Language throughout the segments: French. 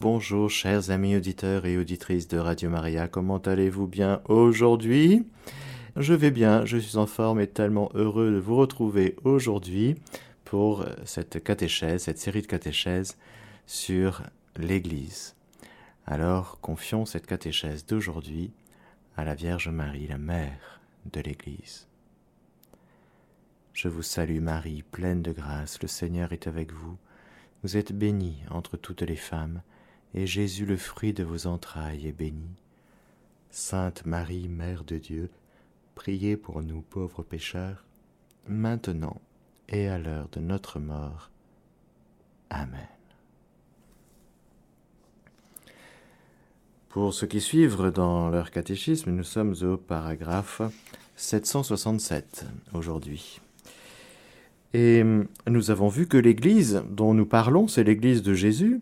Bonjour chers amis auditeurs et auditrices de Radio Maria, comment allez-vous bien aujourd'hui? Je vais bien, je suis en forme et tellement heureux de vous retrouver aujourd'hui pour cette catéchèse, cette série de catéchèses sur l'Église. Alors confions cette catéchèse d'aujourd'hui à la Vierge Marie, la mère de l'Église. Je vous salue Marie, pleine de grâce, le Seigneur est avec vous. Vous êtes bénie entre toutes les femmes, et Jésus, le fruit de vos entrailles, est béni. Sainte Marie, Mère de Dieu, priez pour nous pauvres pécheurs, maintenant et à l'heure de notre mort. Amen. Pour ceux qui suivent dans leur catéchisme, nous sommes au paragraphe 767 aujourd'hui. Et nous avons vu que l'Église dont nous parlons, c'est l'Église de Jésus,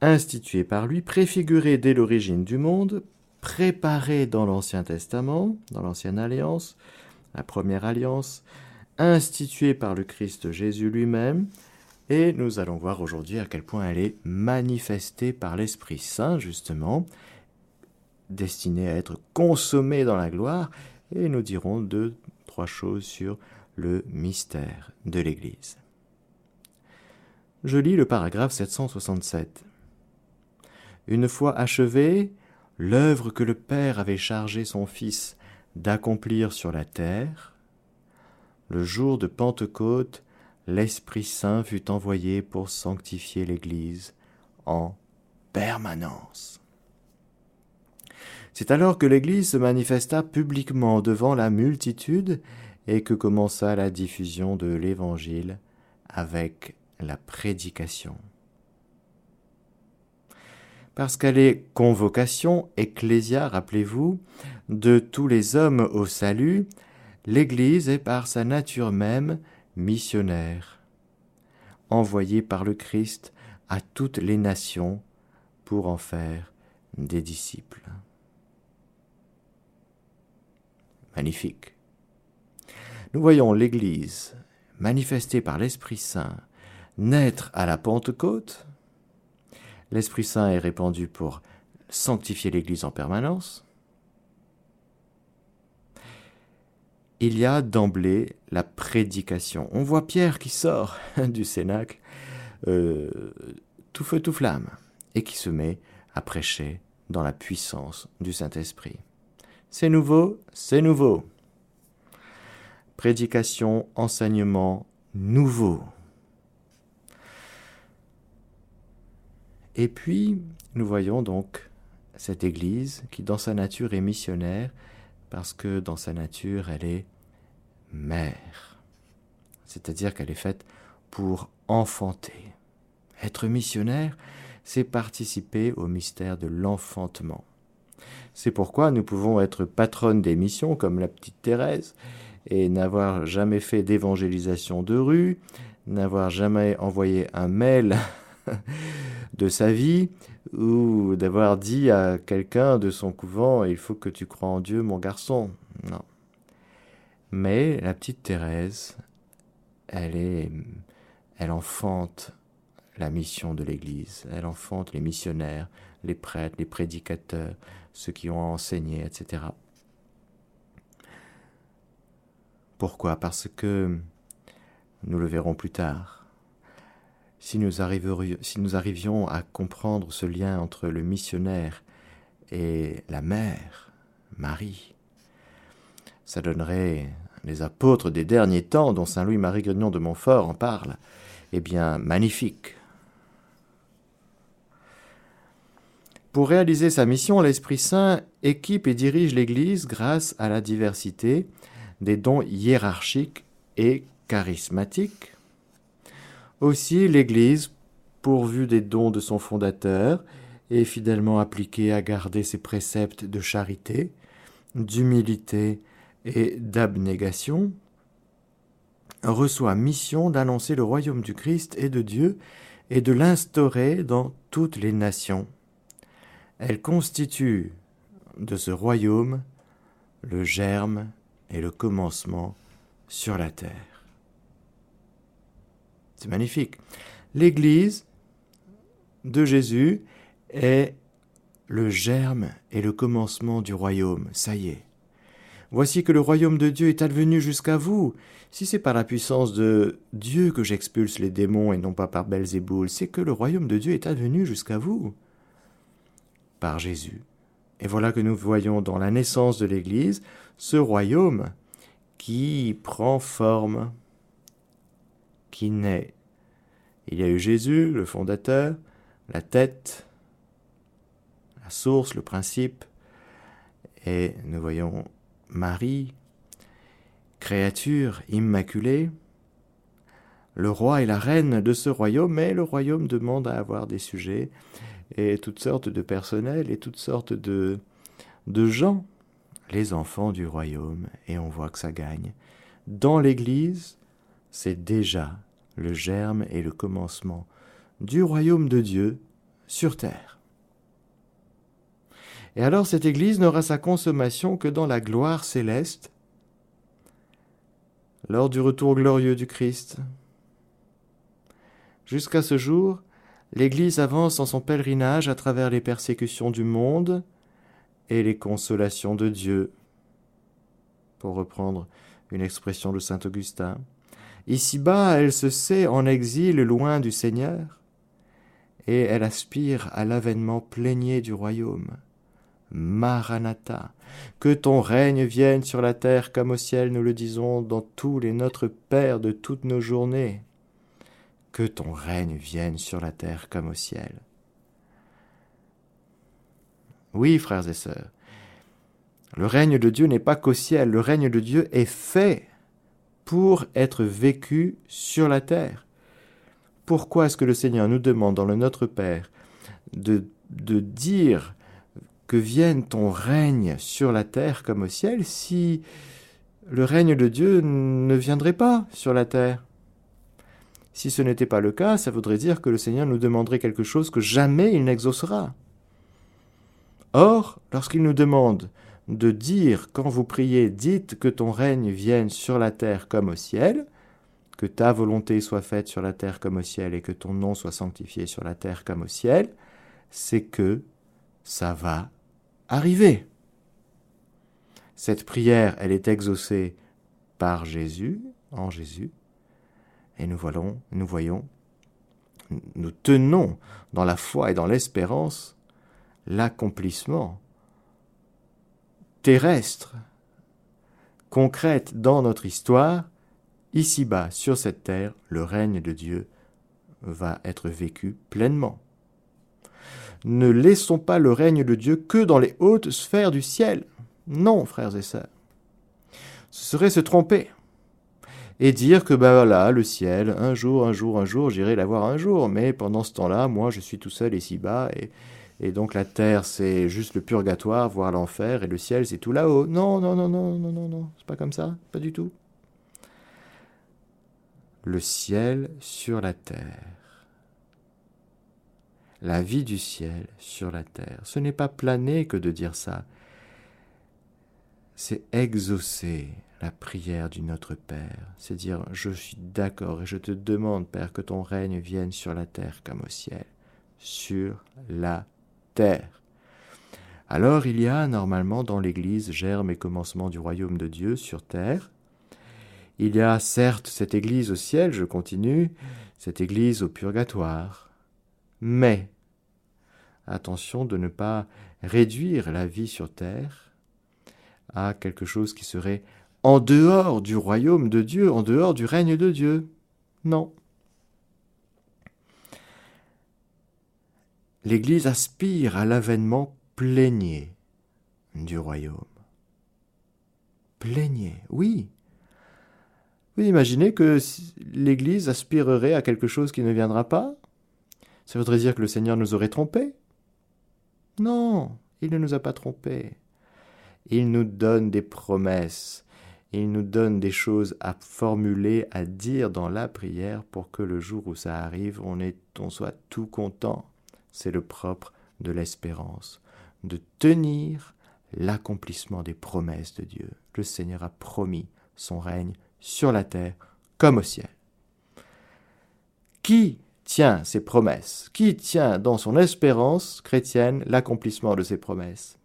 instituée par lui, préfigurée dès l'origine du monde, préparée dans l'Ancien Testament, dans l'Ancienne Alliance, la Première Alliance, instituée par le Christ Jésus lui-même, et nous allons voir aujourd'hui à quel point elle est manifestée par l'Esprit Saint, justement, destinée à être consommée dans la gloire, et nous dirons deux, trois choses sur le mystère de l'Église. Je lis le paragraphe 767. Une fois achevée, l'œuvre que le Père avait chargé son Fils d'accomplir sur la terre, le jour de Pentecôte, l'Esprit Saint fut envoyé pour sanctifier l'Église en permanence. C'est alors que l'Église se manifesta publiquement devant la multitude et que commença la diffusion de l'Évangile avec la prédication parce qu'elle est convocation ecclésia, rappelez-vous, de tous les hommes au salut, l'Église est par sa nature même missionnaire, envoyée par le Christ à toutes les nations pour en faire des disciples. Magnifique. Nous voyons l'Église, manifestée par l'Esprit Saint, naître à la Pentecôte, l'Esprit Saint est répandu pour sanctifier l'Église en permanence, il y a d'emblée la prédication. On voit Pierre qui sort du Cénacle, euh, tout feu, tout flamme, et qui se met à prêcher dans la puissance du Saint-Esprit. C'est nouveau, c'est nouveau. Prédication, enseignement nouveau. Et puis, nous voyons donc cette Église qui, dans sa nature, est missionnaire, parce que dans sa nature, elle est mère. C'est-à-dire qu'elle est faite pour enfanter. Être missionnaire, c'est participer au mystère de l'enfantement. C'est pourquoi nous pouvons être patronnes des missions comme la petite Thérèse et n'avoir jamais fait d'évangélisation de rue, n'avoir jamais envoyé un mail de sa vie ou d'avoir dit à quelqu'un de son couvent il faut que tu crois en Dieu mon garçon. Non. Mais la petite Thérèse, elle est elle enfante la mission de l'Église, elle enfante les missionnaires, les prêtres, les prédicateurs, ceux qui ont enseigné, etc. Pourquoi? Parce que, nous le verrons plus tard, si nous, arrivions à comprendre ce lien entre le missionnaire et la mère, Marie, ça donnerait les apôtres des derniers temps dont Saint Louis-Marie Grignon de Montfort en parle, eh bien magnifique. Pour réaliser sa mission, l'Esprit Saint équipe et dirige l'Église grâce à la diversité des dons hiérarchiques et charismatiques aussi, l'Église, pourvue des dons de son fondateur, est fidèlement appliquée à garder ses préceptes de charité, d'humilité et d'abnégation, reçoit mission d'annoncer le royaume du Christ et de Dieu et de l'instaurer dans toutes les nations. Elle constitue de ce royaume le germe et le commencement sur la terre. C'est magnifique. L'Église de Jésus est le germe et le commencement du royaume. Ça y est. Voici que le royaume de Dieu est advenu jusqu'à vous. Si c'est par la puissance de Dieu que j'expulse les démons et non pas par Belzéboul, c'est que le royaume de Dieu est advenu jusqu'à vous. Par Jésus. Et voilà que nous voyons dans la naissance de l'Église ce royaume qui prend forme, qui naît. Il y a eu Jésus, le fondateur, la tête, la source, le principe, et nous voyons Marie, créature immaculée, le roi et la reine de ce royaume, mais le royaume demande à avoir des sujets et toutes sortes de personnels et toutes sortes de, de gens, les enfants du royaume, et on voit que ça gagne. Dans l'Église, c'est déjà le germe et le commencement du royaume de Dieu sur terre. Et alors cette Église n'aura sa consommation que dans la gloire céleste, lors du retour glorieux du Christ. Jusqu'à ce jour, l'Église avance en son pèlerinage à travers les persécutions du monde et les consolations de Dieu, pour reprendre une expression de saint Augustin. Ici-bas, elle se sait en exil loin du Seigneur, et elle aspire à l'avènement plénier du royaume. Maranatha. Que ton règne vienne sur la terre comme au ciel, nous le disons dans tous les Notre Père de toutes nos journées. Que ton règne vienne sur la terre comme au ciel. Oui, frères et sœurs, le règne de Dieu n'est pas qu'au ciel, le règne de Dieu est fait pour être vécu sur la terre. Pourquoi est-ce que le Seigneur nous demande dans le Notre Père de, dire que vienne ton règne sur la terre comme au ciel si le règne de Dieu ne viendrait pas sur la terre? Si ce n'était pas le cas, ça voudrait dire que le Seigneur nous demanderait quelque chose que jamais il n'exaucera. Or, lorsqu'il nous demande de dire quand vous priez, dites que ton règne vienne sur la terre comme au ciel, que ta volonté soit faite sur la terre comme au ciel et que ton nom soit sanctifié sur la terre comme au ciel, c'est que ça va arriver. Cette prière, elle est exaucée par Jésus, en Jésus, et nous voyons, nous voyons, nous tenons dans la foi et dans l'espérance l'accomplissement terrestre, concrète dans notre histoire, ici-bas sur cette terre, le règne de Dieu va être vécu pleinement ne laissons pas le règne de Dieu que dans les hautes sphères du ciel. Non, frères et sœurs. Ce serait se tromper. Et dire que, ben voilà, le ciel, un jour, un jour, un jour, j'irai l'avoir un jour, mais pendant ce temps-là, moi, je suis tout seul ici-bas, et, et donc la terre, c'est juste le purgatoire, voire l'enfer, et le ciel, c'est tout là-haut. Non, non, non, non, non, non, non, c'est pas comme ça, pas du tout. Le ciel sur la terre la vie du ciel sur la terre. Ce n'est pas planer que de dire ça. C'est exaucer la prière du Notre Père. C'est dire je suis d'accord et je te demande, Père, que ton règne vienne sur la terre comme au ciel. Sur la terre. Alors il y a normalement dans l'Église germe et commencement du royaume de Dieu sur terre. Il y a certes cette Église au ciel, je continue, cette Église au purgatoire, mais attention de ne pas réduire la vie sur terre à quelque chose qui serait en dehors du royaume de Dieu, en dehors du règne de Dieu. Non. L'Église aspire à l'avènement plénier du royaume. Plénier, oui. Vous imaginez que l'Église aspirerait à quelque chose qui ne viendra pas? Ça voudrait dire que le Seigneur nous aurait trompés? Non, il ne nous a pas trompés. Il nous donne des promesses, il nous donne des choses à formuler, à dire dans la prière pour que le jour où ça arrive, on, est, on soit tout content. C'est le propre de l'espérance, de tenir l'accomplissement des promesses de Dieu. Le Seigneur a promis son règne sur la terre comme au ciel. Qui tient ses promesses? Qui tient dans son espérance chrétienne l'accomplissement de ses promesses?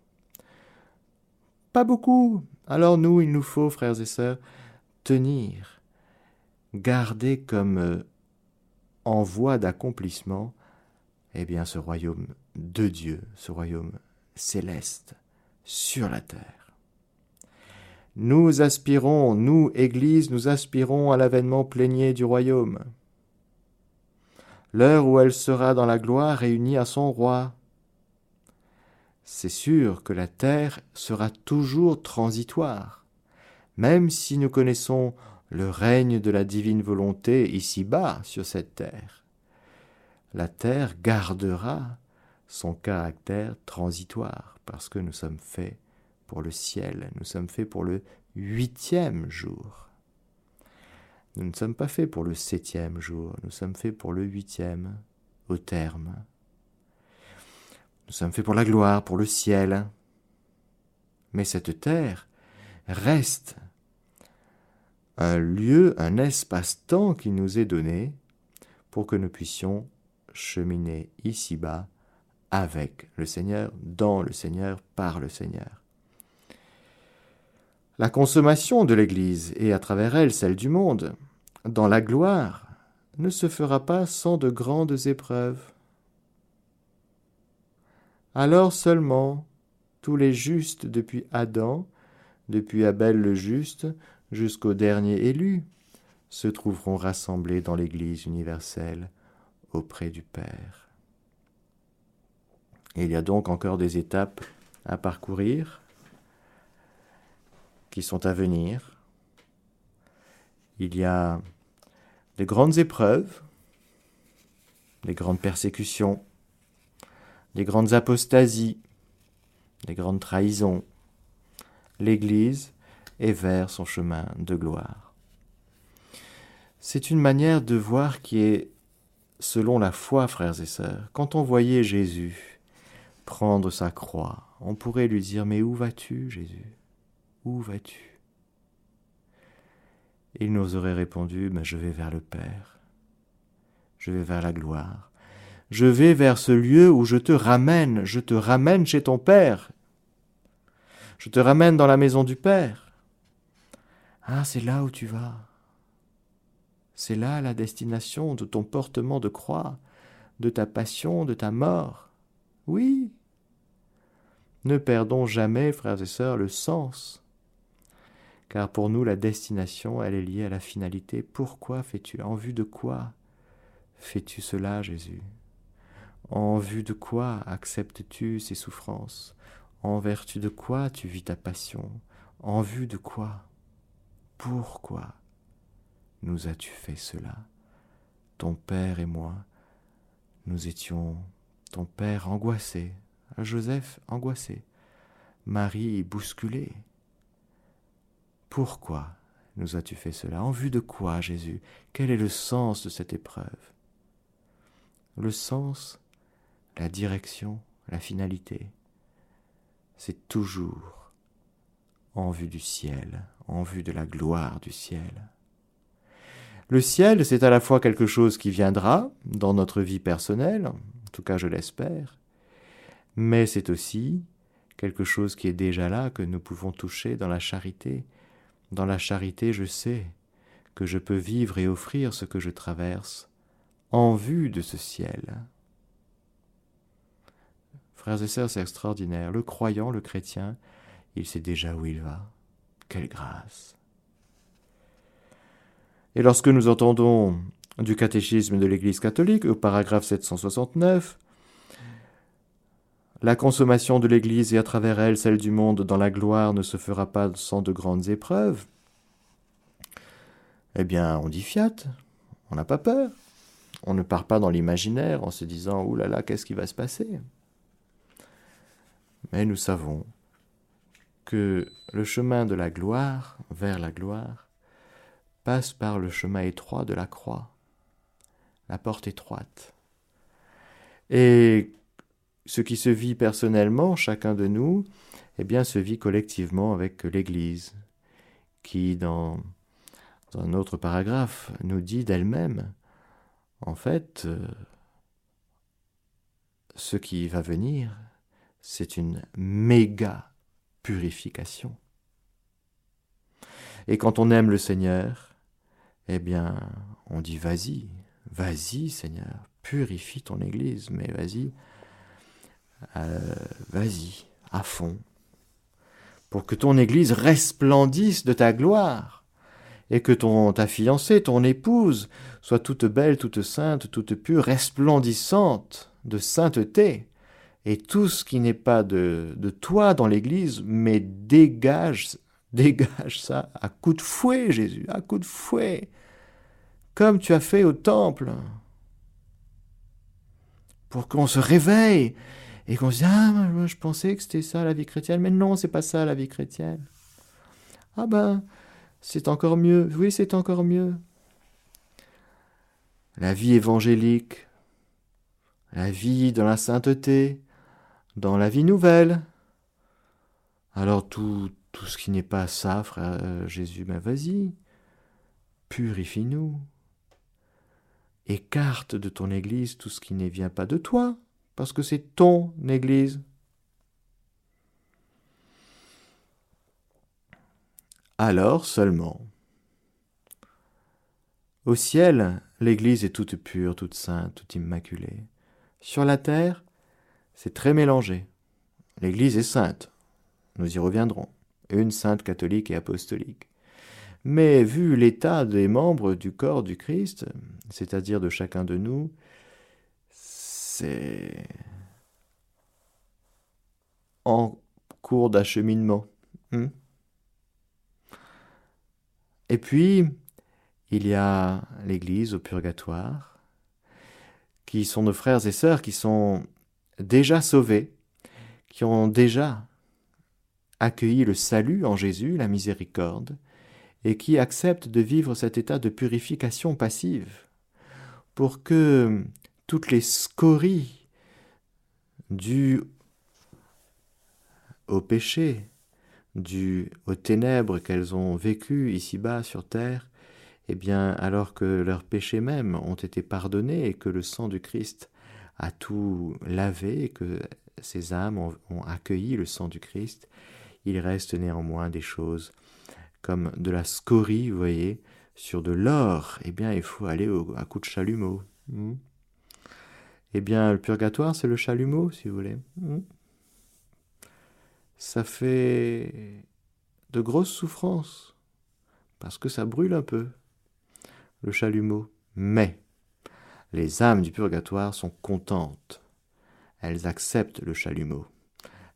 Pas beaucoup. Alors nous, il nous faut, frères et sœurs, tenir, garder comme euh, en voie d'accomplissement, eh bien, ce royaume de Dieu, ce royaume céleste, sur la terre. Nous aspirons, nous, Église, nous aspirons à l'avènement plénier du royaume. L'heure où elle sera dans la gloire réunie à son roi. C'est sûr que la terre sera toujours transitoire, même si nous connaissons le règne de la divine volonté ici-bas sur cette terre. La terre gardera son caractère transitoire, parce que nous sommes faits pour le ciel, nous sommes faits pour le huitième jour. Nous ne sommes pas faits pour le septième jour, nous sommes faits pour le huitième, au terme. Nous sommes faits pour la gloire, pour le ciel. Mais cette terre reste un lieu, un espace-temps qui nous est donné pour que nous puissions cheminer ici-bas avec le Seigneur, dans le Seigneur, par le Seigneur. La consommation de l'Église, et à travers elle celle du monde, dans la gloire, ne se fera pas sans de grandes épreuves. Alors seulement tous les justes depuis Adam, depuis Abel le juste, jusqu'au dernier élu, se trouveront rassemblés dans l'Église universelle auprès du Père. il y a donc encore des étapes à parcourir qui sont à venir. Il y a des grandes épreuves, des grandes persécutions, des grandes apostasies, des grandes trahisons. L'Église est vers son chemin de gloire. C'est une manière de voir qui est selon la foi, frères et sœurs. Quand on voyait Jésus prendre sa croix, on pourrait lui dire Mais où vas-tu, Jésus? Où vas-tu? Il nous aurait répondu, mais je vais vers le Père, je vais vers la gloire, je vais vers ce lieu où je te ramène, je te ramène chez ton Père, je te ramène dans la maison du Père. Ah, c'est là où tu vas. C'est là la destination de ton portement de croix, de ta passion, de ta mort. Oui. Ne perdons jamais, frères et sœurs, le sens. Car pour nous la destination, elle est liée à la finalité. Pourquoi fais-tu? En vue de quoi fais-tu cela, Jésus? En vue de quoi acceptes-tu ces souffrances? En vertu de quoi tu vis ta passion? En vue de quoi? Pourquoi? Nous as-tu fait cela? Ton Père et moi, nous étions ton Père angoissé, Joseph angoissé, Marie bousculée, pourquoi nous as-tu fait cela? En vue de quoi, Jésus? Quel est le sens de cette épreuve? Le sens, la direction, la finalité, c'est toujours en vue du ciel, en vue de la gloire du ciel. Le ciel, c'est à la fois quelque chose qui viendra dans notre vie personnelle, en tout cas je l'espère, mais c'est aussi quelque chose qui est déjà là, que nous pouvons toucher dans la charité, dans la charité, je sais que je peux vivre et offrir ce que je traverse en vue de ce ciel. Frères et sœurs, c'est extraordinaire. Le croyant, le chrétien, il sait déjà où il va. Quelle grâce. Et lorsque nous entendons du catéchisme de l'Église catholique, au paragraphe 769, la consommation de l'Église et à travers elle celle du monde dans la gloire ne se fera pas sans de grandes épreuves. Eh bien, on dit fiat, on n'a pas peur. On ne part pas dans l'imaginaire en se disant Ouh là là, qu'est-ce qui va se passer? Mais nous savons que le chemin de la gloire vers la gloire passe par le chemin étroit de la croix, la porte étroite. Et ce qui se vit personnellement, chacun de nous, eh bien, se vit collectivement avec l'Église, qui, dans, un autre paragraphe, nous dit d'elle-même En fait, euh, ce qui va venir, c'est une méga purification. Et quand on aime le Seigneur, eh bien, on dit vas-y, vas-y Seigneur, purifie ton Église, mais vas-y, euh, vas-y, à fond, pour que ton Église resplendisse de ta gloire, et que ton, ta fiancée, ton épouse, soit toute belle, toute sainte, toute pure, resplendissante de sainteté, et tout ce qui n'est pas de, de toi dans l'Église, mais dégage, dégage ça à coup de fouet, Jésus, à coup de fouet, comme tu as fait au temple, pour qu'on se réveille et qu'on se dise ah moi, je pensais que c'était ça la vie chrétienne, mais non c'est pas ça la vie chrétienne. Ah ben c'est encore mieux, oui c'est encore mieux. La vie évangélique, la vie dans la sainteté, dans la vie nouvelle. Alors tout, tout ce qui n'est pas ça, frère euh, Jésus, ben vas-y, purifie-nous. Écarte de ton Église tout ce qui ne vient pas de toi, parce que c'est ton Église. Alors seulement. Au ciel, l'Église est toute pure, toute sainte, toute immaculée. Sur la terre, c'est très mélangé. L'Église est sainte, nous y reviendrons, une sainte catholique et apostolique. Mais vu l'état des membres du corps du Christ, c'est-à-dire de chacun de nous, c'est en cours d'acheminement. Hmm? Et puis, il y a l'Église au purgatoire, qui sont nos frères et sœurs qui sont déjà sauvés, qui ont déjà accueilli le salut en Jésus, la miséricorde, et qui acceptent de vivre cet état de purification passive, pour que toutes les scories dues au péché, dues aux ténèbres qu'elles ont vécues ici-bas sur terre, eh bien, alors que leurs péchés même ont été pardonnés et que le sang du Christ a tout lavé et que ces âmes ont, accueilli le sang du Christ, il reste néanmoins des choses comme de la scorie, vous voyez, sur de l'or. Eh bien, il faut aller à coup de chalumeau. Hmm. Eh bien, le purgatoire, c'est le chalumeau, si vous voulez. Hmm. Ça fait de grosses souffrances, parce que ça brûle un peu le chalumeau. Mais les âmes du purgatoire sont contentes. Elles acceptent le chalumeau.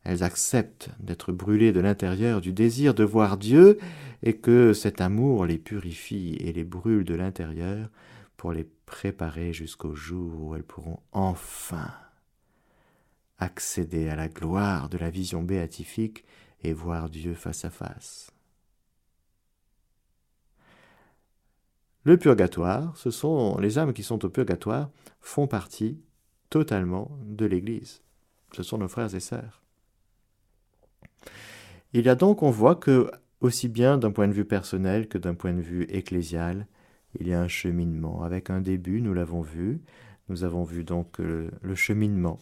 Elles acceptent d'être brûlées de l'intérieur du désir de voir Dieu et que cet amour les purifie et les brûle de l'intérieur pour les préparer jusqu'au jour où elles pourront enfin accéder à la gloire de la vision béatifique et voir Dieu face à face. Le purgatoire, ce sont les âmes qui sont au purgatoire, font partie totalement de l'Église. Ce sont nos frères et sœurs. Il y a donc, on voit que, aussi bien d'un point de vue personnel que d'un point de vue ecclésial, il y a un cheminement avec un début, nous l'avons vu. Nous avons vu donc le, le cheminement,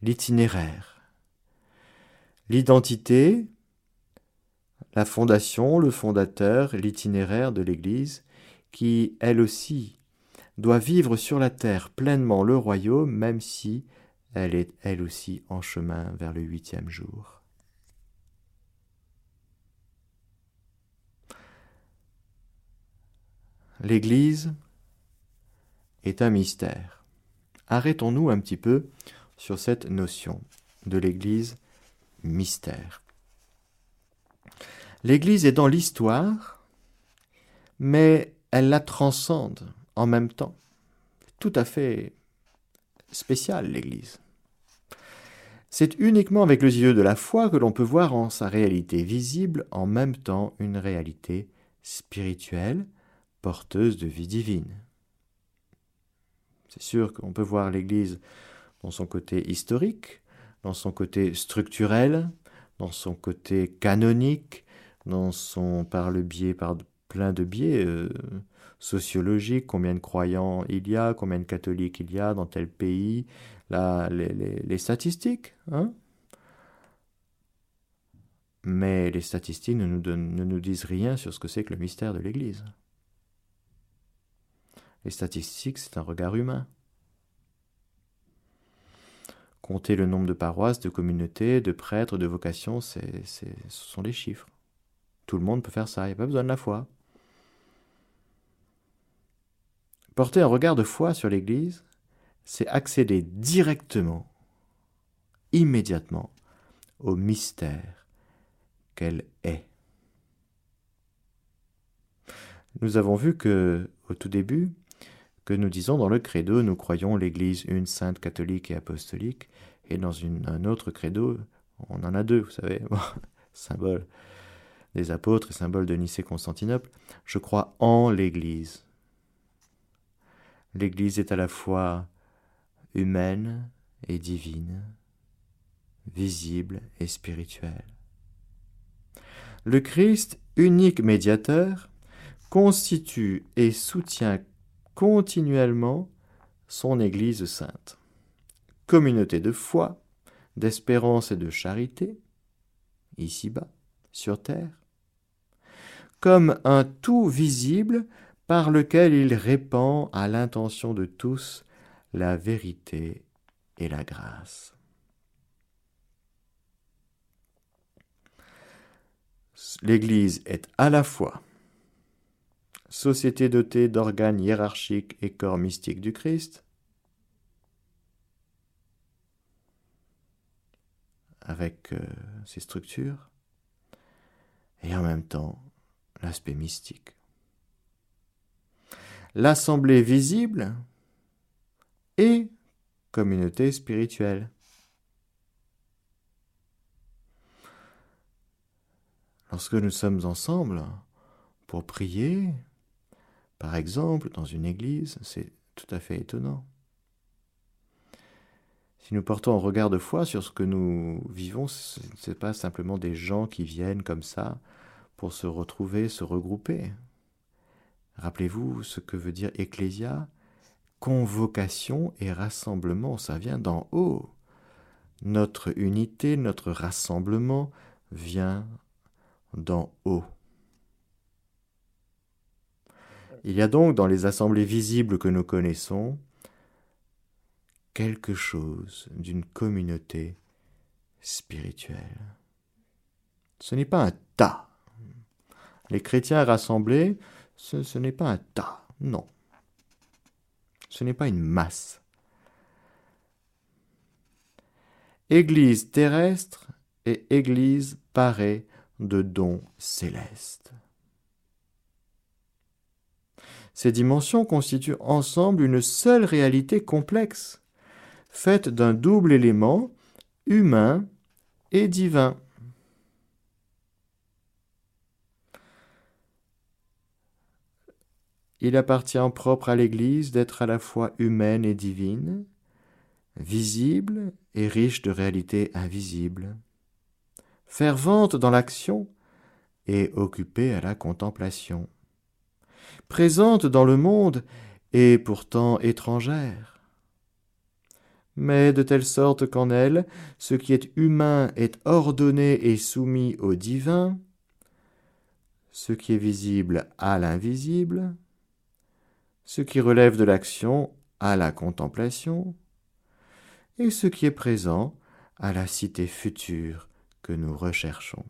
l'itinéraire, l'identité, la fondation, le fondateur, l'itinéraire de l'Église, qui, elle aussi, doit vivre sur la terre pleinement le royaume, même si elle est elle aussi en chemin vers le huitième jour. L'Église est un mystère. Arrêtons-nous un petit peu sur cette notion de l'Église mystère. L'Église est dans l'histoire, mais elle la transcende en même temps. Tout à fait spécial, l'Église. C'est uniquement avec les yeux de la foi que l'on peut voir en sa réalité visible en même temps une réalité spirituelle, porteuse de vie divine. C'est sûr qu'on peut voir l'Église dans son côté historique, dans son côté structurel, dans son côté canonique, dans son par le biais par plein de biais euh, sociologiques, combien de croyants il y a, combien de catholiques il y a dans tel pays, là, les, statistiques. Hein Mais les statistiques ne nous, ne nous disent rien sur ce que c'est que le mystère de l'Église. Les statistiques, c'est un regard humain. Compter le nombre de paroisses, de communautés, de prêtres, de vocations, c'est, ce sont des chiffres. Tout le monde peut faire ça, il n'y a pas besoin de la foi. Porter un regard de foi sur l'Église, c'est accéder directement, immédiatement, au mystère qu'elle est. Nous avons vu que, au tout début, que nous disons dans le credo, nous croyons l'Église une sainte catholique et apostolique, et dans un autre credo, on en a deux, vous savez, symbole des apôtres et symbole de Nicée-Constantinople, je crois en l'Église. L'Église est à la fois humaine et divine, visible et spirituelle. Le Christ, unique médiateur, constitue et soutient continuellement son Église sainte. Communauté de foi, d'espérance et de charité, ici-bas, sur terre, comme un tout visible par lequel il répand à l'intention de tous la vérité et la grâce. L'Église est à la fois société dotée d'organes hiérarchiques et corps mystiques du Christ, avec euh, ses structures, et en même temps l'aspect mystique. L'assemblée visible et communauté spirituelle. Lorsque nous sommes ensemble pour prier, par exemple, dans une église, c'est tout à fait étonnant. Si nous portons un regard de foi sur ce que nous vivons, ce n'est pas simplement des gens qui viennent comme ça pour se retrouver, se regrouper. Rappelez-vous ce que veut dire ecclésia Convocation et rassemblement, ça vient d'en haut. Notre unité, notre rassemblement vient d'en haut. Il y a donc dans les assemblées visibles que nous connaissons quelque chose d'une communauté spirituelle. Ce n'est pas un tas. Les chrétiens rassemblés, ce, n'est pas un tas, non. Ce n'est pas une masse. Église terrestre et Église parée de dons célestes. Ces dimensions constituent ensemble une seule réalité complexe, faite d'un double élément, humain et divin. Il appartient propre à l'Église d'être à la fois humaine et divine, visible et riche de réalités invisibles, fervente dans l'action et occupée à la contemplation présente dans le monde et pourtant étrangère. Mais de telle sorte qu'en elle, ce qui est humain est ordonné et soumis au divin, ce qui est visible à l'invisible, ce qui relève de l'action à la contemplation, et ce qui est présent à la cité future que nous recherchons.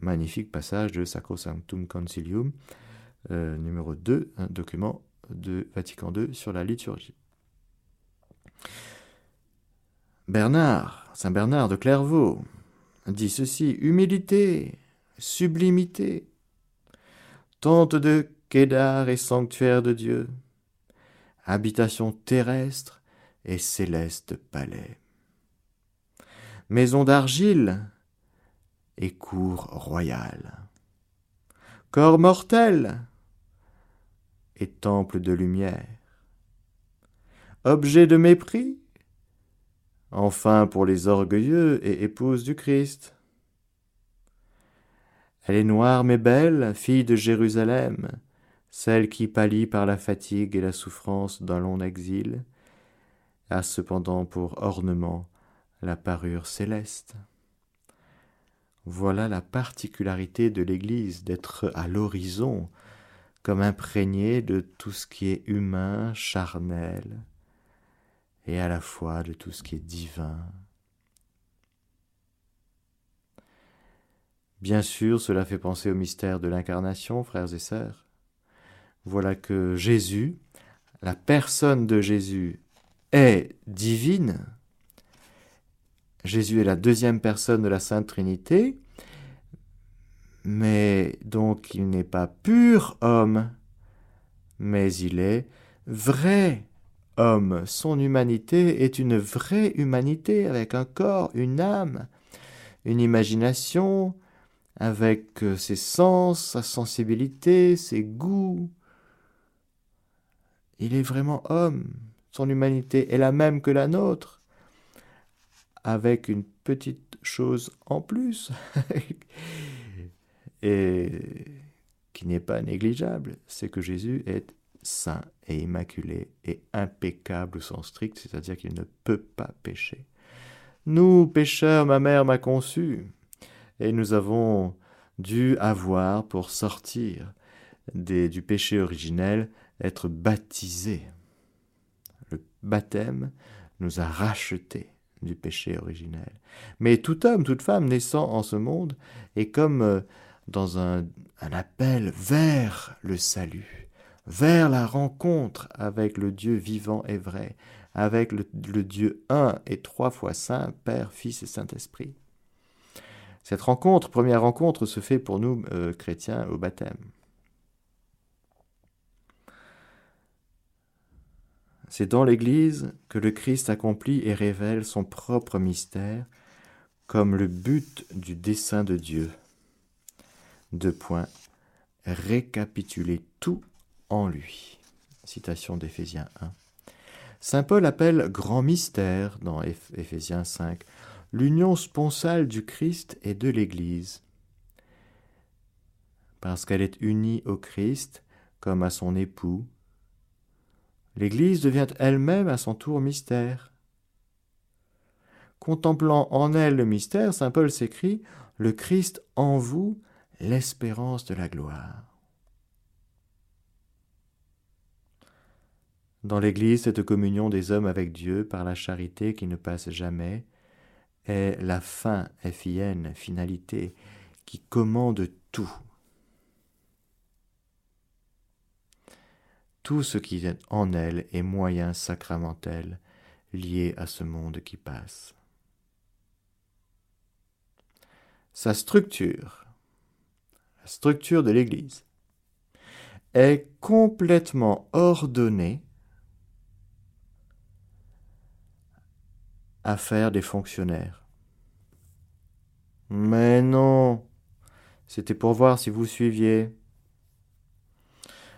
Magnifique passage de Sacrosanctum Concilium, euh, numéro 2, un document de Vatican II sur la liturgie. Bernard, Saint Bernard de Clairvaux, dit ceci humilité, sublimité, tente de Kédar et sanctuaire de Dieu, habitation terrestre et céleste palais, maison d'argile et cour royale, corps mortel et temple de lumière. Objet de mépris, enfin pour les orgueilleux et épouses du Christ. Elle est noire mais belle, fille de Jérusalem, celle qui pâlit par la fatigue et la souffrance d'un long exil, a cependant pour ornement la parure céleste. Voilà la particularité de l'Église d'être à l'horizon, comme imprégnée de tout ce qui est humain, charnel, et à la fois de tout ce qui est divin. Bien sûr, cela fait penser au mystère de l'incarnation, frères et sœurs. Voilà que Jésus, la personne de Jésus, est divine, Jésus est la deuxième personne de la Sainte Trinité, mais donc il n'est pas pur homme, mais il est vrai homme. Son humanité est une vraie humanité avec un corps, une âme, une imagination, avec euh, ses sens, sa sensibilité, ses goûts. Il est vraiment homme. Son humanité est la même que la nôtre avec une petite chose en plus, et qui n'est pas négligeable, c'est que Jésus est saint et immaculé et impeccable au sens strict, c'est-à-dire qu'il ne peut pas pécher. Nous, pécheurs, ma mère m'a conçu, et nous avons dû avoir, pour sortir du péché originel, être baptisés. Le baptême nous a rachetés du péché originel. Mais tout homme, toute femme naissant en ce monde est comme euh, dans un, appel vers le salut, vers la rencontre avec le Dieu vivant et vrai, avec le, Dieu un et trois fois saint, Père, Fils et Saint-Esprit. Cette rencontre, première rencontre, se fait pour nous euh, chrétiens au baptême. C'est dans l'Église que le Christ accomplit et révèle son propre mystère comme le but du dessein de Dieu. Deux points. Récapituler tout en lui. Citation d'Éphésiens 1. Saint Paul appelle grand mystère dans Éphésiens 5 l'union sponsale du Christ et de l'Église. Parce qu'elle est unie au Christ comme à son époux, l'Église devient elle-même à son tour mystère. Contemplant en elle le mystère, Saint Paul s'écrit Le Christ en vous, l'espérance de la gloire. Dans l'Église, cette communion des hommes avec Dieu par la charité qui ne passe jamais est la fin FIN, finalité, qui commande tout. tout ce qui est en elle est moyen sacramentel lié à ce monde qui passe. Sa structure, structure de l'Église, est complètement ordonnée à faire des fonctionnaires. Mais non, c'était pour voir si vous suiviez.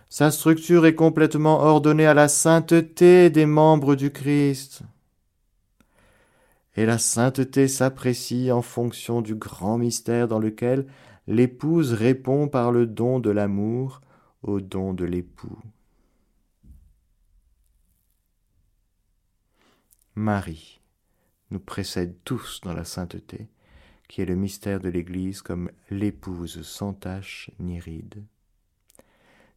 Sa structure est complètement ordonnée à la sainteté des membres du Christ. Et la sainteté s'apprécie en fonction du grand mystère dans lequel l'épouse répond par le don de l'amour au don de l'époux. Marie nous précède tous dans la sainteté, qui est le mystère de l'Église comme l'épouse sans tache ni ride.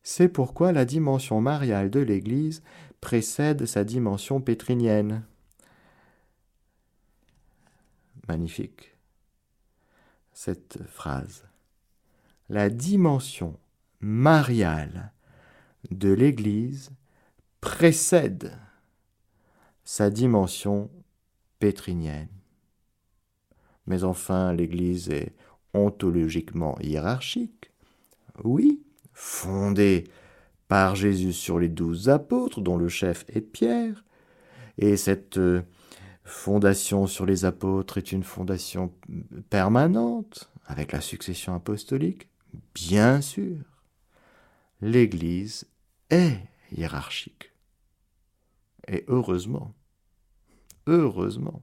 C'est pourquoi la dimension mariale de l'Église précède sa dimension pétrinienne. Magnifique cette phrase. La dimension mariale de l'Église précède sa dimension pétrinienne. Mais enfin, l'Église est ontologiquement hiérarchique. Oui, fondée par Jésus sur les douze apôtres, dont le chef est Pierre. Et cette euh, fondation sur les apôtres est une fondation permanente, avec la succession apostolique, bien sûr. L'Église est hiérarchique. Et heureusement. Heureusement.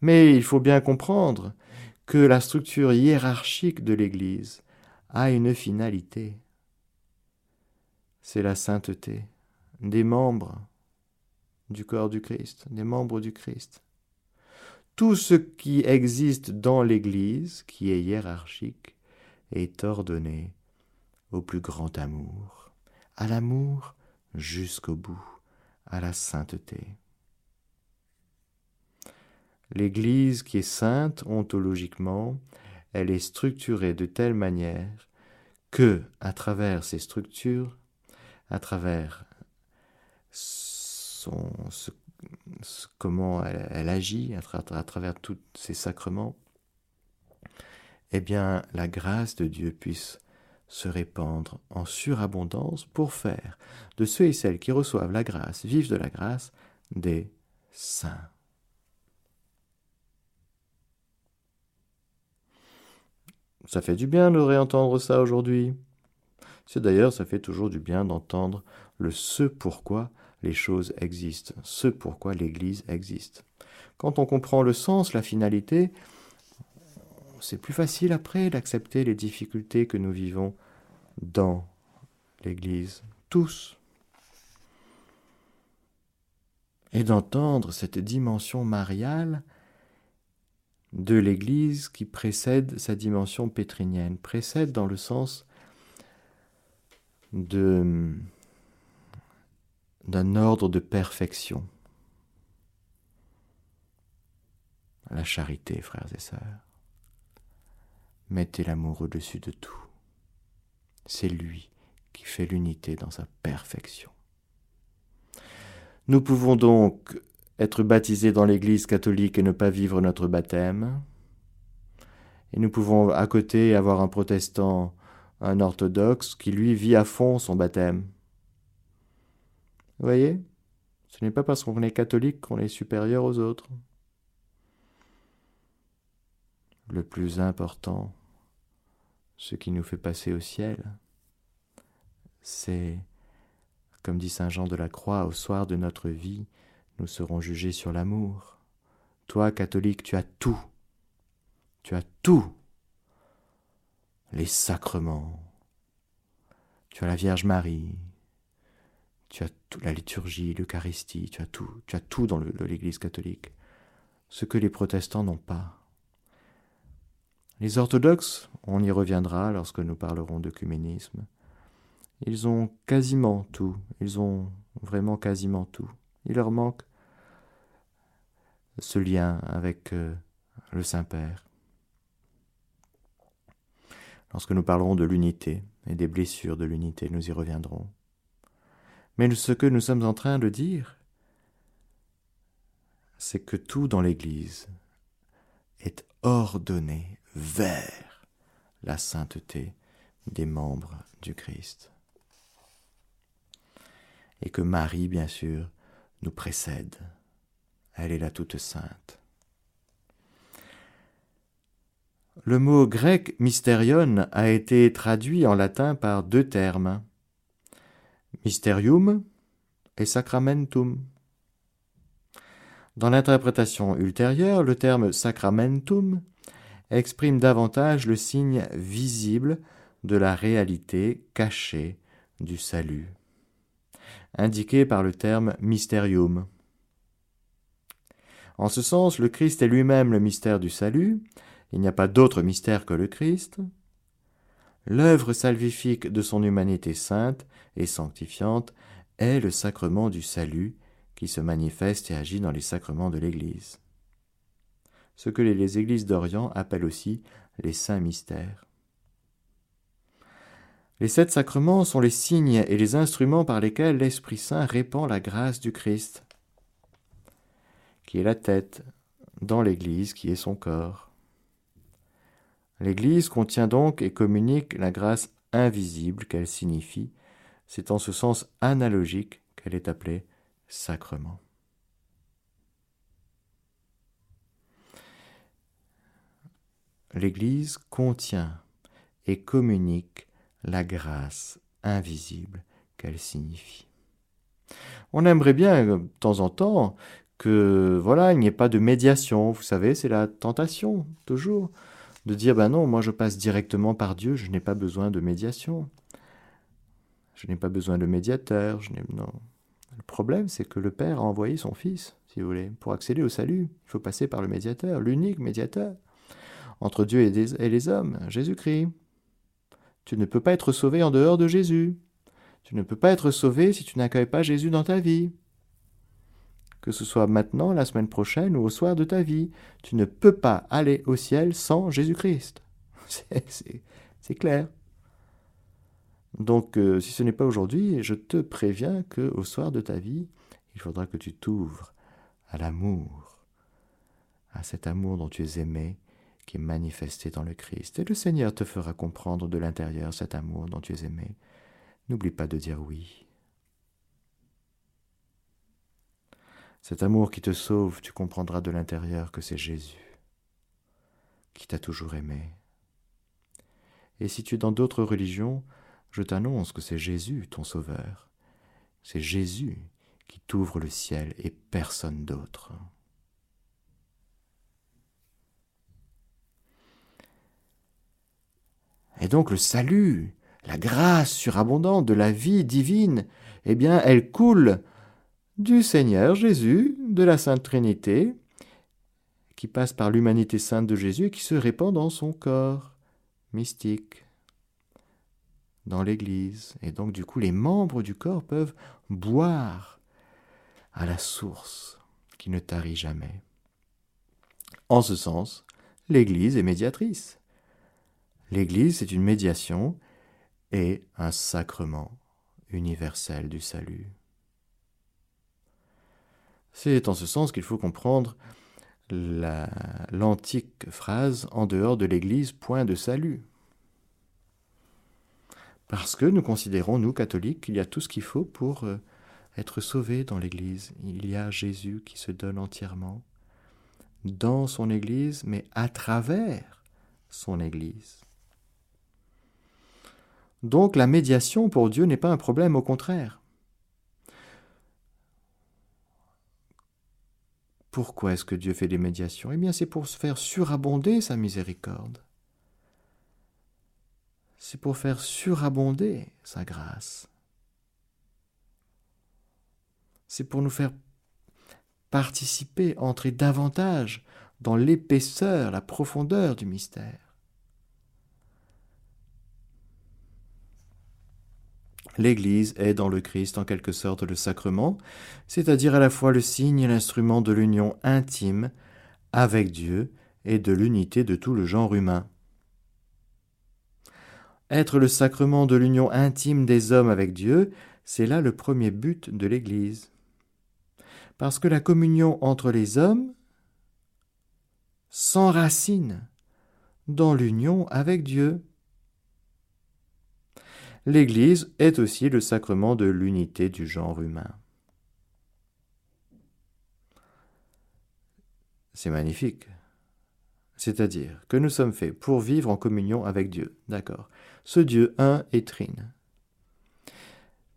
Mais il faut bien comprendre que la structure hiérarchique de l'Église a une finalité. C'est la sainteté des membres du corps du Christ, des membres du Christ. Tout ce qui existe dans l'Église, qui est hiérarchique, est ordonné au plus grand amour, à l'amour jusqu'au bout, à la sainteté. L'Église qui est sainte ontologiquement, elle est structurée de telle manière que, à travers ces structures, à travers son, comment elle, agit, à, travers tous ces sacrements, eh bien, la grâce de Dieu puisse se répandre en surabondance pour faire de ceux et celles qui reçoivent la grâce, vivent de la grâce, des saints. Ça fait du bien de réentendre ça aujourd'hui. C'est d'ailleurs, ça fait toujours du bien d'entendre le ce pourquoi les choses existent, ce pourquoi l'Église existe. Quand on comprend le sens, la finalité, c'est plus facile après d'accepter les difficultés que nous vivons dans l'Église, tous. Et d'entendre cette dimension mariale de l'Église qui précède sa dimension pétrinienne, précède dans le sens d'un ordre de perfection. La charité, frères et sœurs. Mettez l'amour au-dessus de tout. C'est lui qui fait l'unité dans sa perfection. Nous pouvons donc être baptisés dans l'Église catholique et ne pas vivre notre baptême. Et nous pouvons à côté avoir un protestant, un orthodoxe, qui lui vit à fond son baptême. Vous voyez? Ce n'est pas parce qu'on est catholique qu'on est supérieur aux autres. Le plus important, ce qui nous fait passer au ciel, c'est, comme dit Saint Jean de la Croix, au soir de notre vie, nous serons jugés sur l'amour. Toi, catholique, tu as tout. Tu as tout. Les sacrements. Tu as la Vierge Marie, tu as toute la liturgie, l'Eucharistie, tu as tout, tu as tout dans l'Église catholique. Ce que les protestants n'ont pas. Les orthodoxes, on y reviendra lorsque nous parlerons d'œcuménisme, ils ont quasiment tout, ils ont vraiment quasiment tout. Il leur manque ce lien avec euh, le Saint-Père. Lorsque nous parlerons de l'unité et des blessures de l'unité, nous y reviendrons. Mais ce que nous sommes en train de dire, c'est que tout dans l'Église est ordonné vers la sainteté des membres du Christ. Et que Marie, bien sûr, nous précède. Elle est la toute sainte. Le mot grec mysterion a été traduit en latin par deux termes, mysterium et sacramentum. Dans l'interprétation ultérieure, le terme sacramentum exprime davantage le signe visible de la réalité cachée du salut, indiqué par le terme mysterium. En ce sens, le Christ est lui-même le mystère du salut, il n'y a pas d'autre mystère que le Christ, L'œuvre salvifique de son humanité sainte et sanctifiante est le sacrement du salut qui se manifeste et agit dans les sacrements de l'Église. Ce que les églises d'Orient appellent aussi les saints mystères. Les sept sacrements sont les signes et les instruments par lesquels l'Esprit Saint répand la grâce du Christ, qui est la tête, dans l'Église qui est son corps. L'Église contient donc et communique la grâce invisible qu'elle signifie. C'est en ce sens analogique qu'elle est appelée sacrement. L'Église contient et communique la grâce invisible qu'elle signifie. On aimerait bien de temps en temps que voilà, il n'y ait pas de médiation, vous savez, c'est la tentation toujours de dire ben non, moi je passe directement par Dieu, je n'ai pas besoin de médiation. Je n'ai pas besoin de médiateur, je n'ai non. Le problème, c'est que le Père a envoyé son Fils, si vous voulez, pour accéder au salut. Il faut passer par le médiateur, l'unique médiateur entre Dieu et, les hommes, Jésus-Christ. Tu ne peux pas être sauvé en dehors de Jésus. Tu ne peux pas être sauvé si tu n'accueilles pas Jésus dans ta vie. Que ce soit maintenant, la semaine prochaine ou au soir de ta vie, tu ne peux pas aller au ciel sans Jésus-Christ. C'est clair. Donc, euh, si ce n'est pas aujourd'hui, je te préviens que au soir de ta vie, il faudra que tu t'ouvres à l'amour, à cet amour dont tu es aimé, qui est manifesté dans le Christ. Et le Seigneur te fera comprendre de l'intérieur cet amour dont tu es aimé. N'oublie pas de dire oui. Cet amour qui te sauve, tu comprendras de l'intérieur que c'est Jésus qui t'a toujours aimé. Et si tu es dans d'autres religions, je t'annonce que c'est Jésus ton sauveur. C'est Jésus qui t'ouvre le ciel et personne d'autre. Et donc le salut, la grâce surabondante de la vie divine, eh bien, elle coule du Seigneur Jésus, de la Sainte Trinité, qui passe par l'humanité sainte de Jésus et qui se répand dans son corps mystique, dans l'Église. Et donc, du coup, les membres du corps peuvent boire à la source qui ne tarit jamais. En ce sens, l'Église est médiatrice. L'Église, c'est une médiation et un sacrement universel du salut. C'est en ce sens qu'il faut comprendre l'antique phrase en dehors de l'Église, point de salut. Parce que nous considérons, nous catholiques, qu'il y a tout ce qu'il faut pour euh, être sauvés dans l'Église. Il y a Jésus qui se donne entièrement dans son Église, mais à travers son Église. Donc la médiation pour Dieu n'est pas un problème, au contraire. Pourquoi est-ce que Dieu fait des médiations? Eh bien c'est pour faire surabonder sa miséricorde. C'est pour faire surabonder sa grâce. C'est pour nous faire participer, entrer davantage dans l'épaisseur, la profondeur du mystère. L'Église est dans le Christ en quelque sorte le sacrement, c'est-à-dire à la fois le signe et l'instrument de l'union intime avec Dieu et de l'unité de tout le genre humain. Être le sacrement de l'union intime des hommes avec Dieu, c'est là le premier but de l'Église. Parce que la communion entre les hommes s'enracine dans l'union avec Dieu l'Église est aussi le sacrement de l'unité du genre humain. C'est magnifique. C'est-à-dire que nous sommes faits pour vivre en communion avec Dieu. D'accord. Ce Dieu un et trine.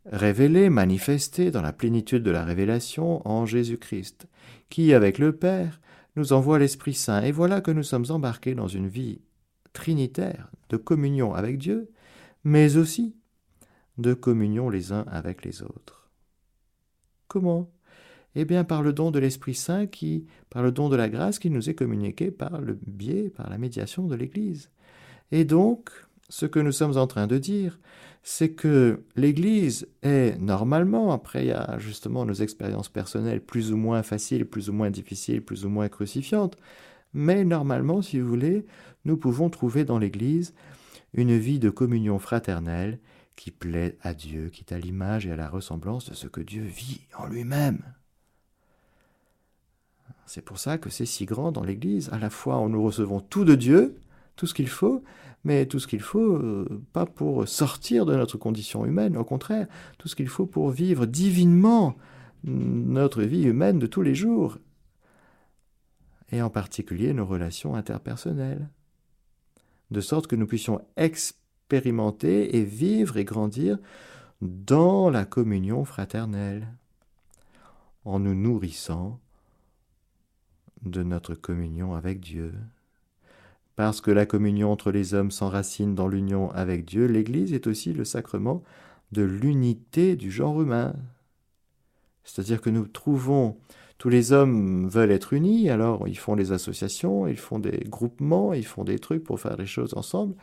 Révélé, manifesté dans la plénitude de la révélation en Jésus-Christ, qui, avec le Père, nous envoie l'Esprit Saint. Et voilà que nous sommes embarqués dans une vie trinitaire de communion avec Dieu, mais aussi de communion les uns avec les autres. Comment? Eh bien par le don de l'Esprit Saint qui, par le don de la grâce qui nous est communiqué par le biais, par la médiation de l'Église. Et donc, ce que nous sommes en train de dire, c'est que l'Église est normalement, après il y a justement nos expériences personnelles plus ou moins faciles, plus ou moins difficiles, plus ou moins crucifiantes, mais normalement, si vous voulez, nous pouvons trouver dans l'Église une vie de communion fraternelle qui plaît à Dieu, qui est à l'image et à la ressemblance de ce que Dieu vit en lui-même. C'est pour ça que c'est si grand dans l'Église. À la fois, on nous recevons tout de Dieu, tout ce qu'il faut, mais tout ce qu'il faut, euh, pas pour sortir de notre condition humaine, au contraire, tout ce qu'il faut pour vivre divinement notre vie humaine de tous les jours, et en particulier nos relations interpersonnelles, de sorte que nous puissions expérimenter et vivre et grandir dans la communion fraternelle, en nous nourrissant de notre communion avec Dieu, Parce que la communion entre les hommes s'enracine dans l'union avec Dieu, l'Église est aussi le sacrement de l'unité du genre humain. C'est-à-dire que nous trouvons, tous les hommes veulent être unis, alors ils font des associations, ils font des groupements, ils font des trucs pour faire les choses ensemble.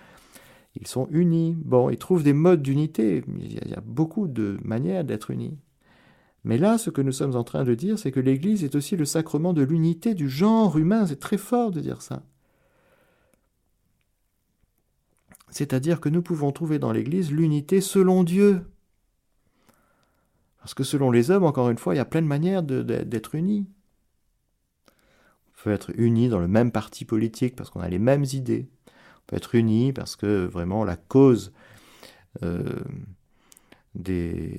Ils sont unis. Bon, ils trouvent des modes d'unité. Il y a beaucoup de manières d'être unis. Mais là, ce que nous sommes en train de dire, c'est que l'Église est aussi le sacrement de l'unité du genre humain. C'est très fort de dire ça. C'est-à-dire que nous pouvons trouver dans l'Église l'unité selon Dieu. Parce que selon les hommes, encore une fois, il y a plein de manières d'être unis. On peut être unis dans le même parti politique parce qu'on a les mêmes idées. On peut être unis parce que vraiment la cause euh, des,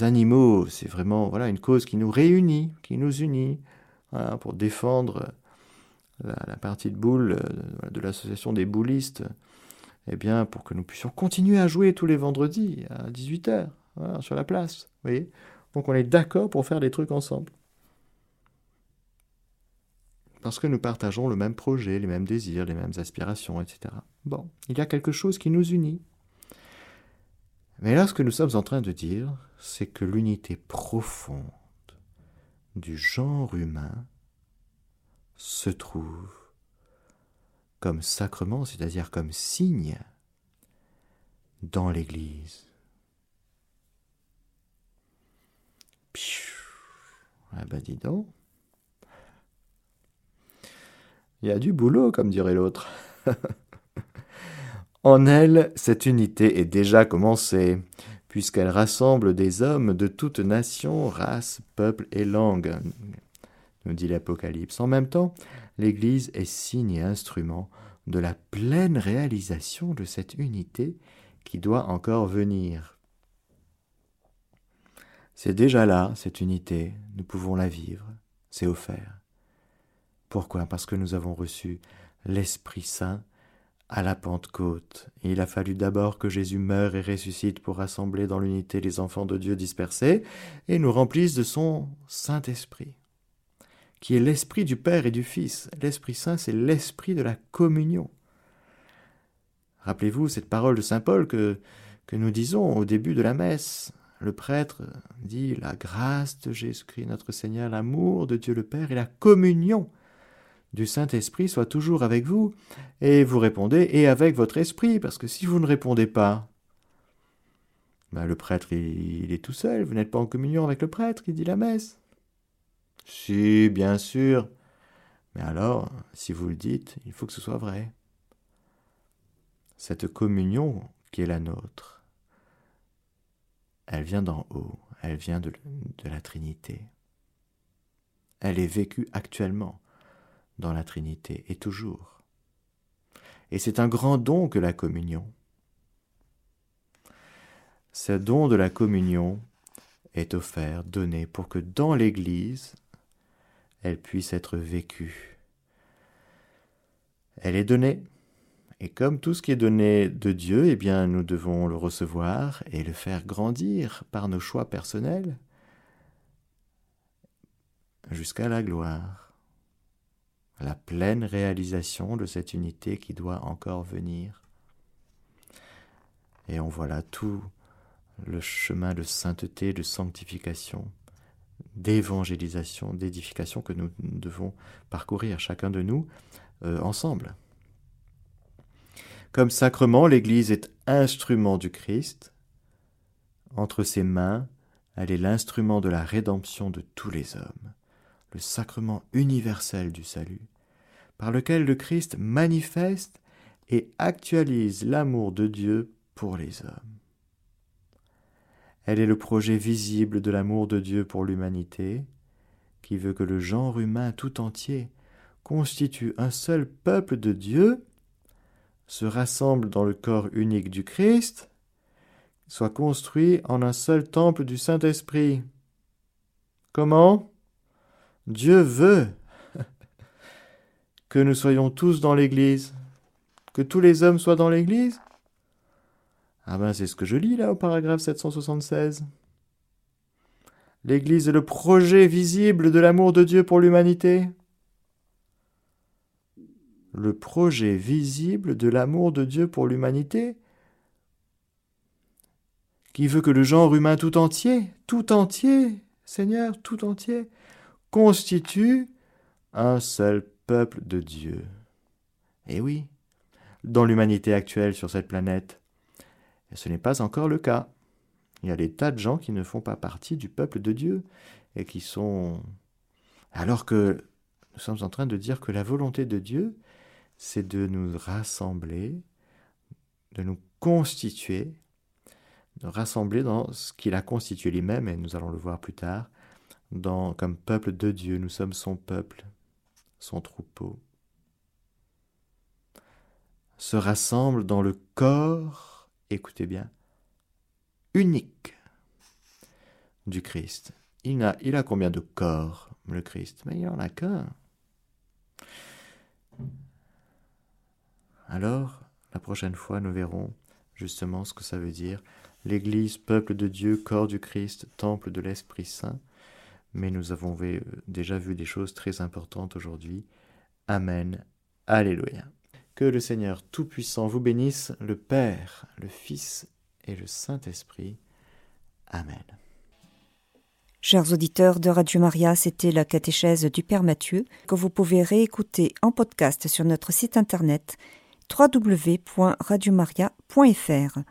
animaux, c'est vraiment voilà, une cause qui nous réunit, qui nous unit, pour défendre la, partie de boule euh, de l'association des boulistes eh bien, pour que nous puissions continuer à jouer tous les vendredis à 18h sur la place. voyez Donc on est d'accord pour faire des trucs ensemble. Parce que nous partageons le même projet, les mêmes désirs, les mêmes aspirations, etc. Bon, il y a quelque chose qui nous unit. Mais là, ce que nous sommes en train de dire, c'est que l'unité profonde du genre humain se trouve comme sacrement, c'est-à-dire comme signe dans l'Église. Ah ben dis donc. Il y a du boulot, comme dirait l'autre. en elle, cette unité est déjà commencée, puisqu'elle rassemble des hommes de toutes nations, races, peuples et langues, nous dit l'Apocalypse. En même temps, l'Église est signe et instrument de la pleine réalisation de cette unité qui doit encore venir. C'est déjà là, cette unité, nous pouvons la vivre, c'est offert. Pourquoi? Parce que nous avons reçu l'Esprit Saint à la Pentecôte. il a fallu d'abord que Jésus meure et ressuscite pour rassembler dans l'unité les enfants de Dieu dispersés et nous remplisse de son Saint-Esprit qui est l'esprit du Père et du Fils. L'Esprit Saint, c'est l'esprit de la communion. Rappelez-vous cette parole de Saint Paul que, que nous disons au début de la messe. Le prêtre dit la grâce de Jésus-Christ notre Seigneur, l'amour de Dieu le Père et la communion du Saint-Esprit soit toujours avec vous. Et vous répondez et avec votre esprit, parce que si vous ne répondez pas, ben le prêtre il est tout seul, vous n'êtes pas en communion avec le prêtre qui dit la messe. Si, bien sûr. Mais alors, si vous le dites, il faut que ce soit vrai. Cette communion qui est la nôtre, elle vient d'en haut, elle vient de, la Trinité. Elle est vécue actuellement dans la Trinité et toujours. Et c'est un grand don que la communion. Ce don de la communion est offert, donné pour que dans l'Église, elle puisse être vécue. Elle est donnée. Et comme tout ce qui est donné de Dieu, eh bien, nous devons le recevoir et le faire grandir par nos choix personnels jusqu'à la gloire, la pleine réalisation de cette unité qui doit encore venir. Et on voit là tout le chemin de sainteté, de sanctification d'évangélisation, d'édification que nous devons parcourir chacun de nous euh, ensemble. Comme sacrement, l'Église est instrument du Christ. Entre ses mains, elle est l'instrument de la rédemption de tous les hommes, le sacrement universel du salut, par lequel le Christ manifeste et actualise l'amour de Dieu pour les hommes. Elle est le projet visible de l'amour de Dieu pour l'humanité, qui veut que le genre humain tout entier constitue un seul peuple de Dieu, se rassemble dans le corps unique du Christ, soit construit en un seul temple du Saint-Esprit. Comment? Dieu veut que nous soyons tous dans l'Église, que tous les hommes soient dans l'Église? Ah ben c'est ce que je lis là au paragraphe 776. L'Église est le projet visible de l'amour de Dieu pour l'humanité. Le projet visible de l'amour de Dieu pour l'humanité, qui veut que le genre humain tout entier, tout entier, Seigneur, tout entier, constitue un seul peuple de Dieu? Et oui, dans l'humanité actuelle sur cette planète, ce n'est pas encore le cas. Il y a des tas de gens qui ne font pas partie du peuple de Dieu et qui sont... Alors que nous sommes en train de dire que la volonté de Dieu, c'est de nous rassembler, de nous constituer, de rassembler dans ce qu'il a constitué lui-même, et nous allons le voir plus tard, dans, comme peuple de Dieu. Nous sommes son peuple, son troupeau. Se rassemble dans le corps, écoutez bien, unique du Christ. Il a, il a combien de corps, le Christ? Mais il n'en a qu'un. Alors, la prochaine fois, nous verrons justement ce que ça veut dire. L'Église, peuple de Dieu, corps du Christ, temple de l'Esprit Saint. Mais nous avons déjà vu des choses très importantes aujourd'hui. Amen. Alléluia. Que le Seigneur Tout-Puissant vous bénisse, le Père, le Fils et le Saint-Esprit. Amen. Chers auditeurs de Radio Maria, c'était la catéchèse du Père Mathieu que vous pouvez réécouter en podcast sur notre site internet www.radiomaria.fr.